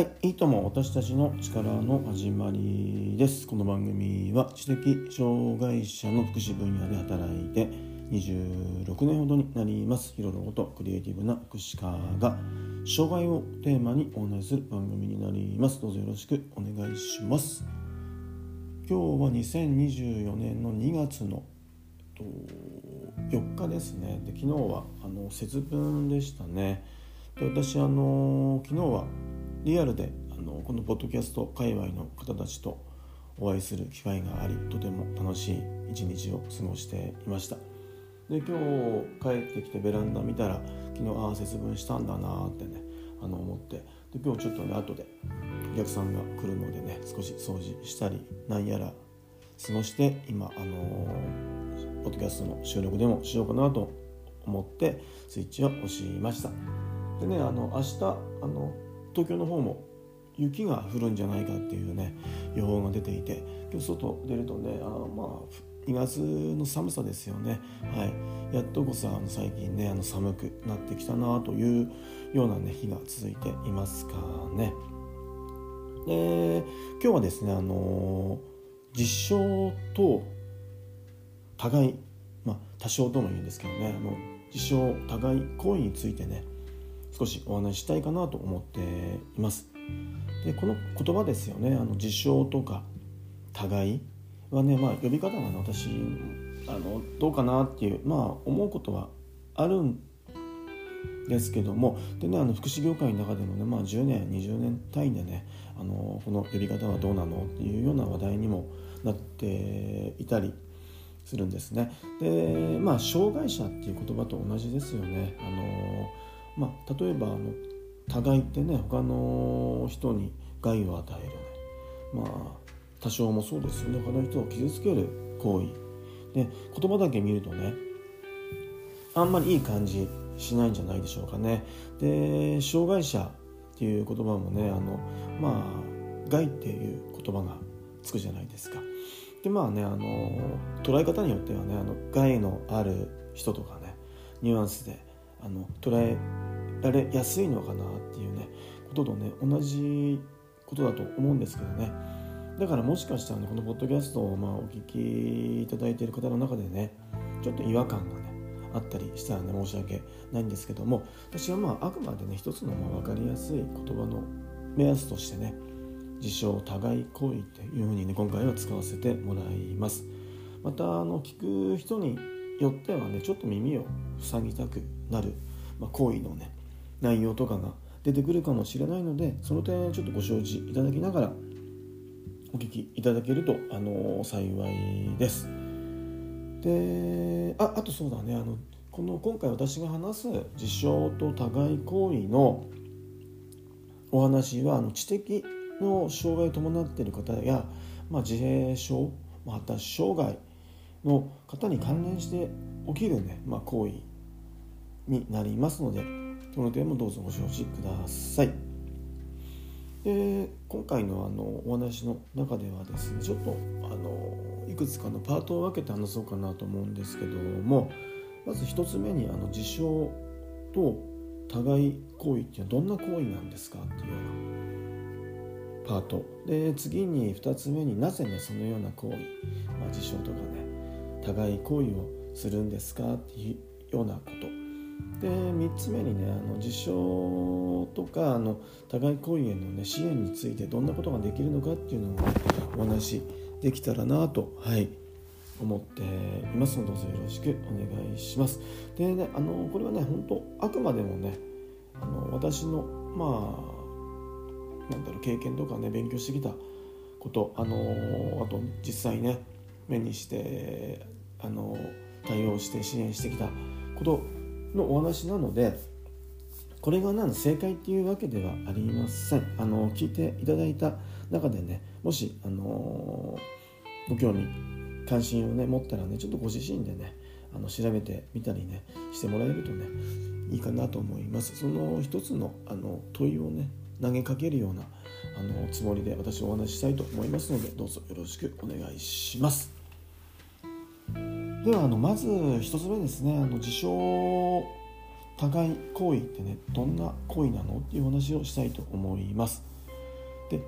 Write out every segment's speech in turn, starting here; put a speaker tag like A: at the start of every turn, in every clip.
A: はい、いいとも私たちの力の始まりです。この番組は知的障害者の福祉分野で働いて26年ほどになります。ヒロロゴとクリエイティブな福祉家が障害をテーマにお話しする番組になります。どうぞよろしくお願いします。今日は2024年の2月の4日ですね。で昨日はあの節分でしたね。で私あの昨日はリアルであのこのポッドキャスト界隈の方たちとお会いする機会がありとても楽しい一日を過ごしていました。で今日帰ってきてベランダ見たら昨日ああ節分したんだなってねあの思って。で今日ちょっとね後でお客さんが来るのでね少し掃除したりなんやら過ごして今あのポッドキャストの収録でもしようかなと思ってスイッチを押しました。でねあの明日あの東京の方も雪が降るんじゃないかっていうね予報が出ていて今日外出るとねあまあ2月の寒さですよね、はい、やっとこそあの最近ねあの寒くなってきたなというような、ね、日が続いていますかね。で今日はですねあの実証と互い、まあ、多少とも言うんですけどねあの実証互い行為についてね少しお話ししたいかなと思っています。でこの言葉ですよねあの自称とか互いはね、まあ、呼び方がね私あのどうかなっていう、まあ、思うことはあるんですけどもで、ね、あの福祉業界の中でもね、まあ、10年20年単位でねあのこの呼び方はどうなのっていうような話題にもなっていたりするんですね。でまあ障害者っていう言葉と同じですよね。あのまあ、例えばあの互いってね他の人に害を与えるねまあ多少もそうですよね。他の人を傷つける行為。で言葉だけ見るとねあんまりいい感じしないんじゃないでしょうかね。で障害者っていう言葉もねあのまあ害っていう言葉がつくじゃないですか。でまあねあの捉え方によってはねあの害のある人とかねニュアンスであの捉えられやすいのかなっていうねこととね同じことだと思うんですけどね。だからもしかしたらねこのポッドキャストをまあお聞きいただいている方の中でねちょっと違和感がねあったりしたらね申し訳ないんですけども私はまああくまでね一つのまあ分かりやすい言葉の目安としてね自称互い行為っていうふうにね今回は使わせてもらいます。またあの聞く人によってはねちょっと耳を塞ぎたくなる、まあ、行為のね内容とかが出てくるかもしれないのでその点ちょっとご承知いただきながらお聞きいただけると、あの幸いです。でああとそうだねあのこの今回私が話す事象と互い行為のお話はあの知的の障害を伴っている方や、まあ、自閉症、発達障害の方に関連して起きるね、まあ、行為になりますのでその点もどうぞご承知ください。で今回のあのお話の中ではですねちょっとあのいくつかのパートを分けて話そうかなと思うんですけどもまず1つ目にあの自傷と互い行為っていうのはどんな行為なんですかっていうようなパートで次に2つ目になぜねそのような行為、まあ、自傷とかね互い行為をするんですか？っていうようなことで3つ目にねあの実証とかあの互い行為への、ね、支援についてどんなことができるのかっていうのを、ね、お話しできたらなと、はい、思っていますのでどうぞよろしくお願いします。でねあのこれはね本当あくまでもねあの私のまあなんだろう経験とかね勉強してきたことあのあと実際ね目にしてあの対応して支援してきたことのお話なのでこれが何正解っていうわけではありません。あの聞いていただいた中でねもしあのご興味関心をね持ったらねちょっとご自身でねあの調べてみたりねしてもらえるとねいいかなと思います。その一つのあの問いをね投げかけるようなあのつもりで私お話ししたいと思いますのでどうぞよろしくお願いします。ではあのまず1つ目ですね。あの自称互い行為ってねどんな行為なのっていう話をしたいと思います。で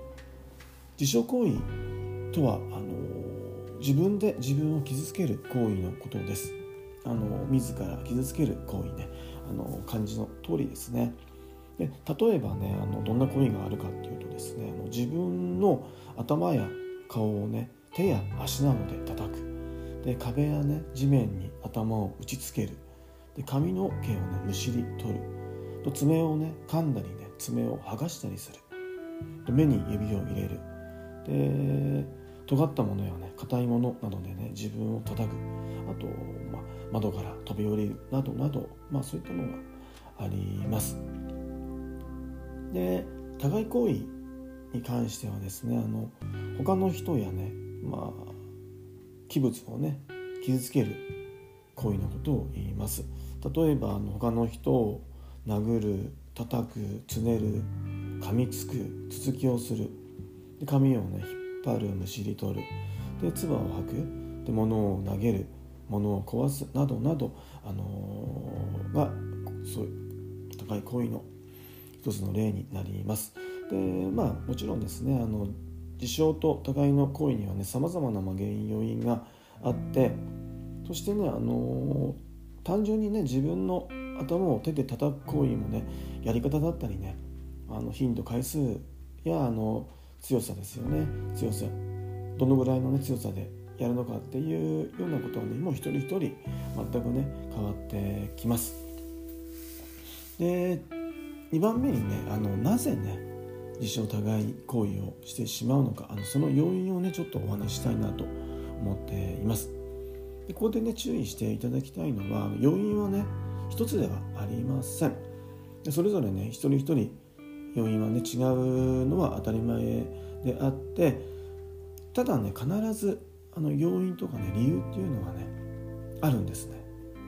A: 自傷行為とはあの自分で自分を傷つける行為のことです。あの自ら傷つける行為ね。あの漢字の通りですね。で例えばねあのどんな行為があるかっていうとですねあの自分の頭や顔をね手や足などで叩く。で壁やね地面に頭を打ちつける。で髪の毛をねむしり取る。と爪をね噛んだりね爪を剥がしたりする。で目に指を入れる。で尖ったものやね硬いものなどでね自分を叩く。あと、まあ、窓から飛び降りる。などなど、まあ、そういったのがあります。で互い行為に関してはですねあの他の人やねまあ器物をね傷つける行為のことを言います。例えばあの他の人を殴る叩くつねる噛みつくつつきをする。で髪をね引っ張るむしり取る。で唾を吐く。で物を投げる。物を壊す。などなど、あのー、がそういう高い行為の一つの例になります。でまあもちろんですねあの事象と互いの行為にはねさまざまな原因要因があってそしてねあのー、単純にね自分の頭を手で叩く行為もねやり方だったりねあの頻度回数やあの強さですよね強さどのぐらいの、ね、強さでやるのかっていうようなことはねもう一人一人全くね変わってきます。で2番目にねあのなぜね自傷互い行為をしてしまうのかあのその要因をねちょっとお話したいなと思っています。でここでね注意していただきたいのは要因はね一つではありません。でそれぞれね一人一人要因はね違うのは当たり前であってただね必ずあの要因とかね理由っていうのはねあるんですね。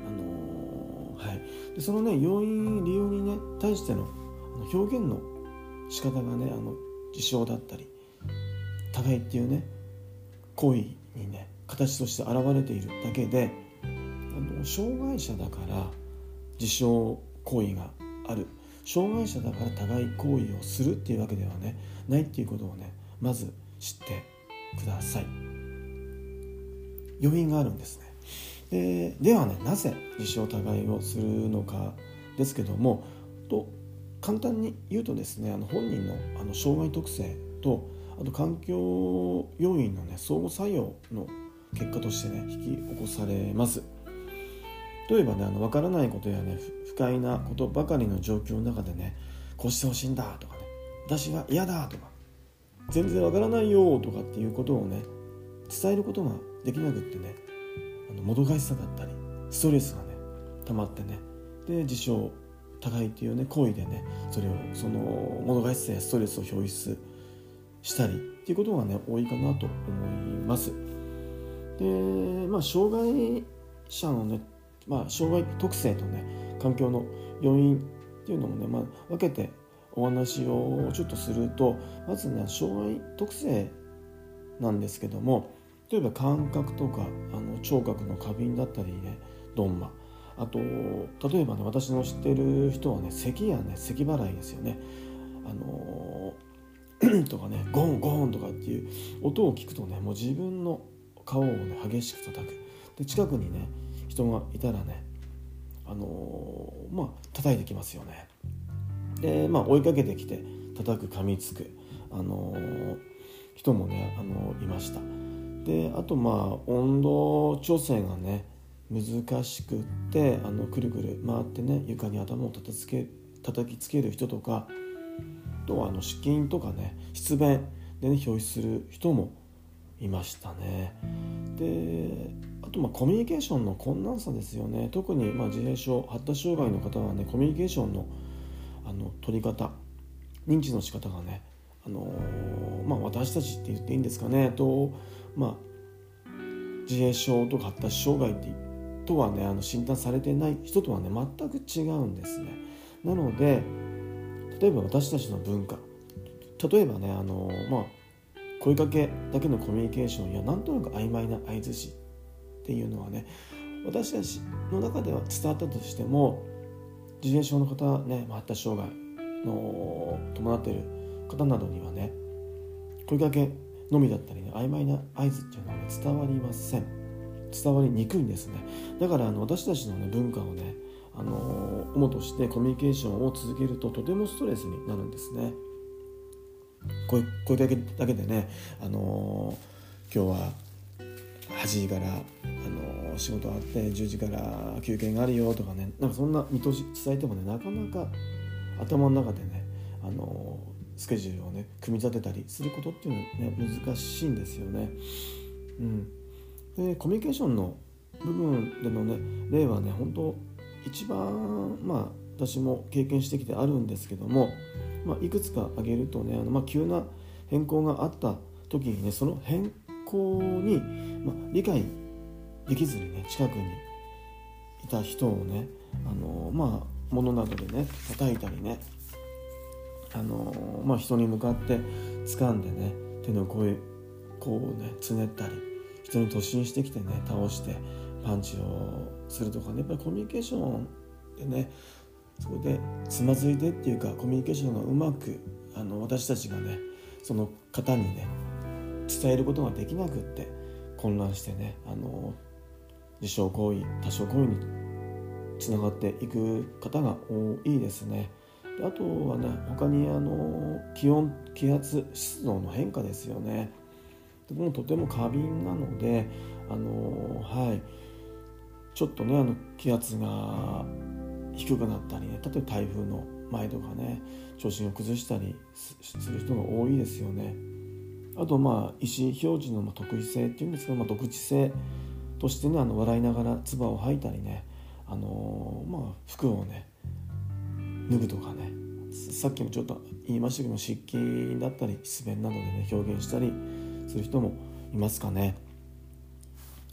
A: あのー、はい、でそのね要因理由にね対しての表現の仕方がねあの事象だったり互いっていうね行為にね形として現れているだけであの障害者だから自傷行為がある。障害者だから互い行為をするっていうわけではねないっていうことをねまず知ってください。要因があるんですね。でではねなぜ自傷互いをするのかですけどもと簡単に言うとですねあの本人のあの障害特性とあと環境要因のね相互作用の結果としてね引き起こされます。例えばねあの分からないことやね不快なことばかりの状況の中でねこうしてほしいんだとかね私は嫌だとか全然わからないよとかっていうことをね伝えることができなくってねあのもどかしさだったりストレスがね溜まってねで自傷互いっていうね行為でねそれをそのもどかしさやストレスを表出したりっていうことがね多いかなと思います。でまあ障害者のねまあ、障害特性とね環境の要因っていうのもね、まあ、分けてお話をちょっとするとまずね障害特性なんですけども例えば感覚とかあの聴覚の過敏だったりねドンマ。あと例えばね私の知ってる人はね咳やね咳払いですよね。あの とかねゴンゴンとかっていう音を聞くとねもう自分の顔をね激しく叩く。で近くにね人がいたらねあのー、まあ叩いてきますよね。でまあ追いかけてきて叩く噛みつく。あのー、人もね、あの、いました。であとまあ温度調整がね難しくってあのくるくる回ってね床に頭をたたつけ叩きつける人とかとはあの湿菌とかね湿便でね表出する人もいましたね。であとまあコミュニケーションの困難さですよね。特にまあ自閉症発達障害の方はねコミュニケーションのあの取り方認知の仕方がね、あのー、まあ、私たちって言っていいんですかね。と、まあ、自閉症とか発達障害ってとはねあの診断されてない人とはね全く違うんですね。なので例えば私たちの文化例えばねあの、まあ声かけだけのコミュニケーションやなんとなく曖昧な相づちっていうのはね私たちの中では伝わったとしても自閉症の方ね発達障害の伴っている方などにはね声かけのみだったりね曖昧な合図っていうのは、ね、伝わりません伝わりにくいんですね。だからあの私たちの、ね、文化をねあの主としてコミュニケーションを続けるととてもストレスになるんですね。声声かけだけでね、あの今日は8時から、あの仕事あって10時から休憩があるよとかねなんかそんな見通し伝えてもねなかなか頭の中でね、あのスケジュールをね組み立てたりすることっていうのはね難しいんですよね。うん、でコミュニケーションの部分でのね例はね本当一番まあ私も経験してきてあるんですけども、まあ、いくつか挙げるとねあの、まあ、急な変更があった時にねその変更に、まあ、理解できずにね近くにいた人をねあのまあ物などでね叩いたりねあのまあ人に向かって掴んでね手の声こうねつねったり人に突進してきてね倒してパンチをするとかねやっぱりコミュニケーションでねそこでつまずいてっていうかコミュニケーションがうまくあの私たちがねその方にね伝えることができなくって混乱してねあの自傷行為多少行為につながっていく方が多いですね。であとはね他にあの気温気圧湿度の変化ですよね。でもとても過敏なのであのはいちょっとねあの気圧が低くなったりね例えば台風の前とかね調子を崩したりする人が多いですよね。あとまあ意思表示の特異性っていうんですけど、まあ、独自性としてねあの笑いながら唾を吐いたりね、あの、まあ、服をね脱ぐとかねさっきもちょっと言いましたけど湿気だったり失便などでね表現したりする人もいますかね。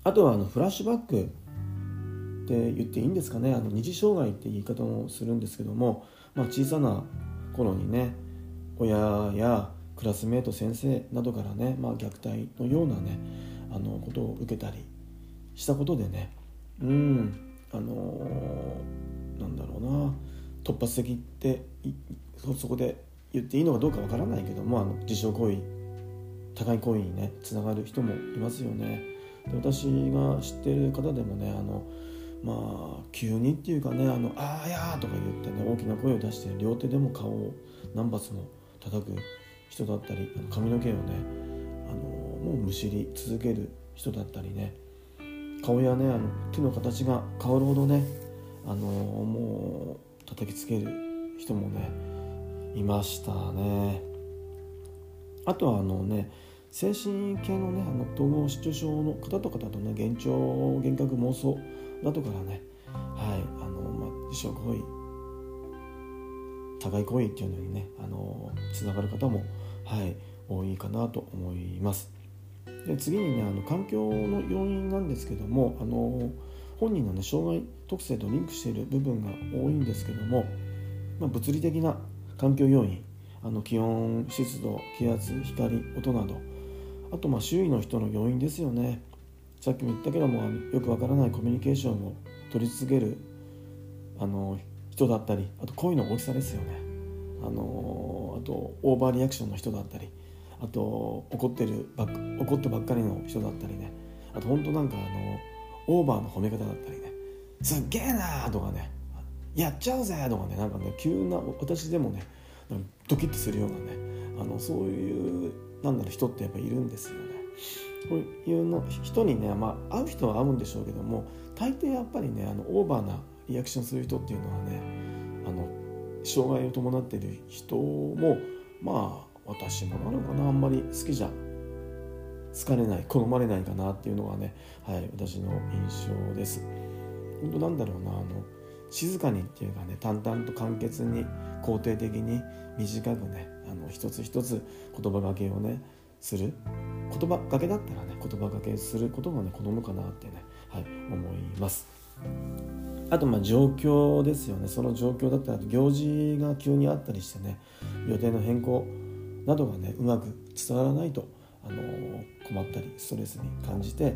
A: あとはあのフラッシュバックって言っていいんですかねあの二次障害って言い方もするんですけども、まあ、小さな頃にね親やクラスメート先生などからね、まあ、虐待のようなねあのことを受けたりしたことでねうんあのー、なんだろうな突発的ってそこで言っていいのかどうかわからないけどもあの自傷行為高い行為にねつながる人もいますよね。で私が知ってる方でもねあのまあ急にっていうかね「あのあーやー」とか言ってね大きな声を出して両手でも顔を何発も叩く人だったりあの髪の毛をねあのもうむしり続ける人だったりね顔やねあの手の形が変わるほどねあのもう叩きつける人もねいましたねあとはあのね精神系のねあの統合失調症の方とかだとね幻聴幻覚妄想などからねはいあのまあ自傷行為高い行為っていうのにねあのつながる方もはい多いかなと思います。で次にねあの環境の要因なんですけどもあの本人のね障害特性とリンクしている部分が多いんですけども、まあ、物理的な環境要因あの気温湿度気圧光音などあとまあ周囲の人の要因ですよね。さっきも言ったけどもよくわからないコミュニケーションを取り続けるあの人だったりあと声の大きさですよね。あのあとオーバーリアクションの人だったりあと怒ってるばっ怒ってばっかりの人だったりね。あと本当なんかあのオーバーの褒め方だったりね。すっげえなーとかね。やっちゃうぜとかね。なんかね急な私でもねドキッとするようなねあのそういうなんだろう人ってやっぱいるんですよね。こういうの人にね、まあ、会う人は会うんでしょうけども大抵やっぱりねあのオーバーなリアクションする人っていうのはねあの障害を伴っている人もまあ私もなのかなあんまり好きじゃ好かれない好まれないかなっていうのがね、はい、私の印象です。本当なんだろうなあの静かにっていうかね淡々と簡潔に肯定的に短くねあの一つ一つ言葉がけをねする言葉がけだったらね言葉がけすることもね好むかなってね、はい、思います。あとまあ状況ですよねその状況だったら行事が急にあったりしてね予定の変更などがねうまく伝わらないと、あの困ったりストレスに感じて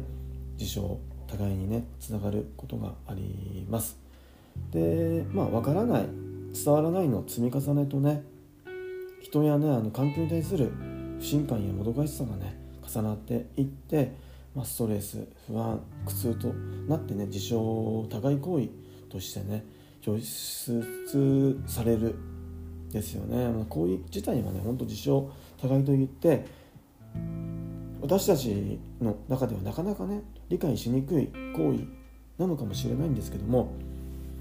A: 自傷互いにねつながることがあります。でまあ分からない伝わらないの積み重ねとね人やねあの環境に対する不信感やもどかしさがね重なっていって、まあ、ストレス不安苦痛となってね自傷互い行為としてね表出されるですよね。行為自体はね本当自傷互いと言って私たちの中ではなかなかね理解しにくい行為なのかもしれないんですけども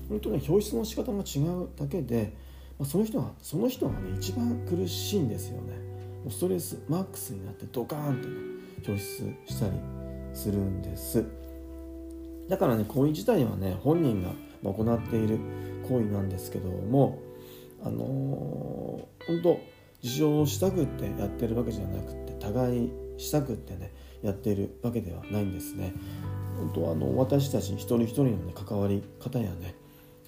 A: 本当に表出の仕方が違うだけで、まあ、その人がその人がね一番苦しいんですよね。ストレスマックスになってドカーンとね表出したりするんです。だからね行為自体はね本人が行っている行為なんですけどもあのー、本当自傷したくってやってるわけじゃなくて互いしたくってねやっているわけではないんですね。本当あの私たち一人一人の、ね、関わり方やね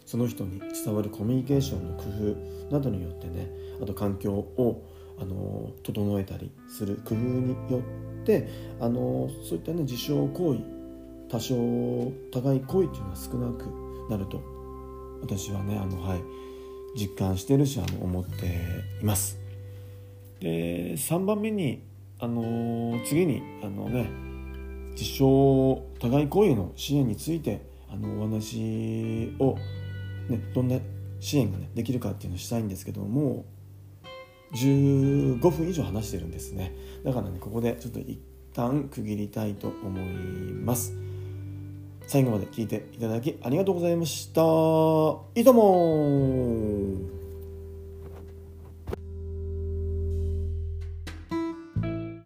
A: その人に伝わるコミュニケーションの工夫などによってねあと環境をあの整えたりする工夫によってあのそういったね自傷行為多少互い行為っていうのは少なくなると私はねあのはい実感してるしあの思っています。で3番目にあの次にあのね実証互い行為の支援についてあのお話を、ね、どんな支援が、ね、できるかっていうのをしたいんですけども15分以上話してるんですね。だからねここでちょっと一旦区切りたいと思います。最後まで聞いていただきありがとうございました。いいとも。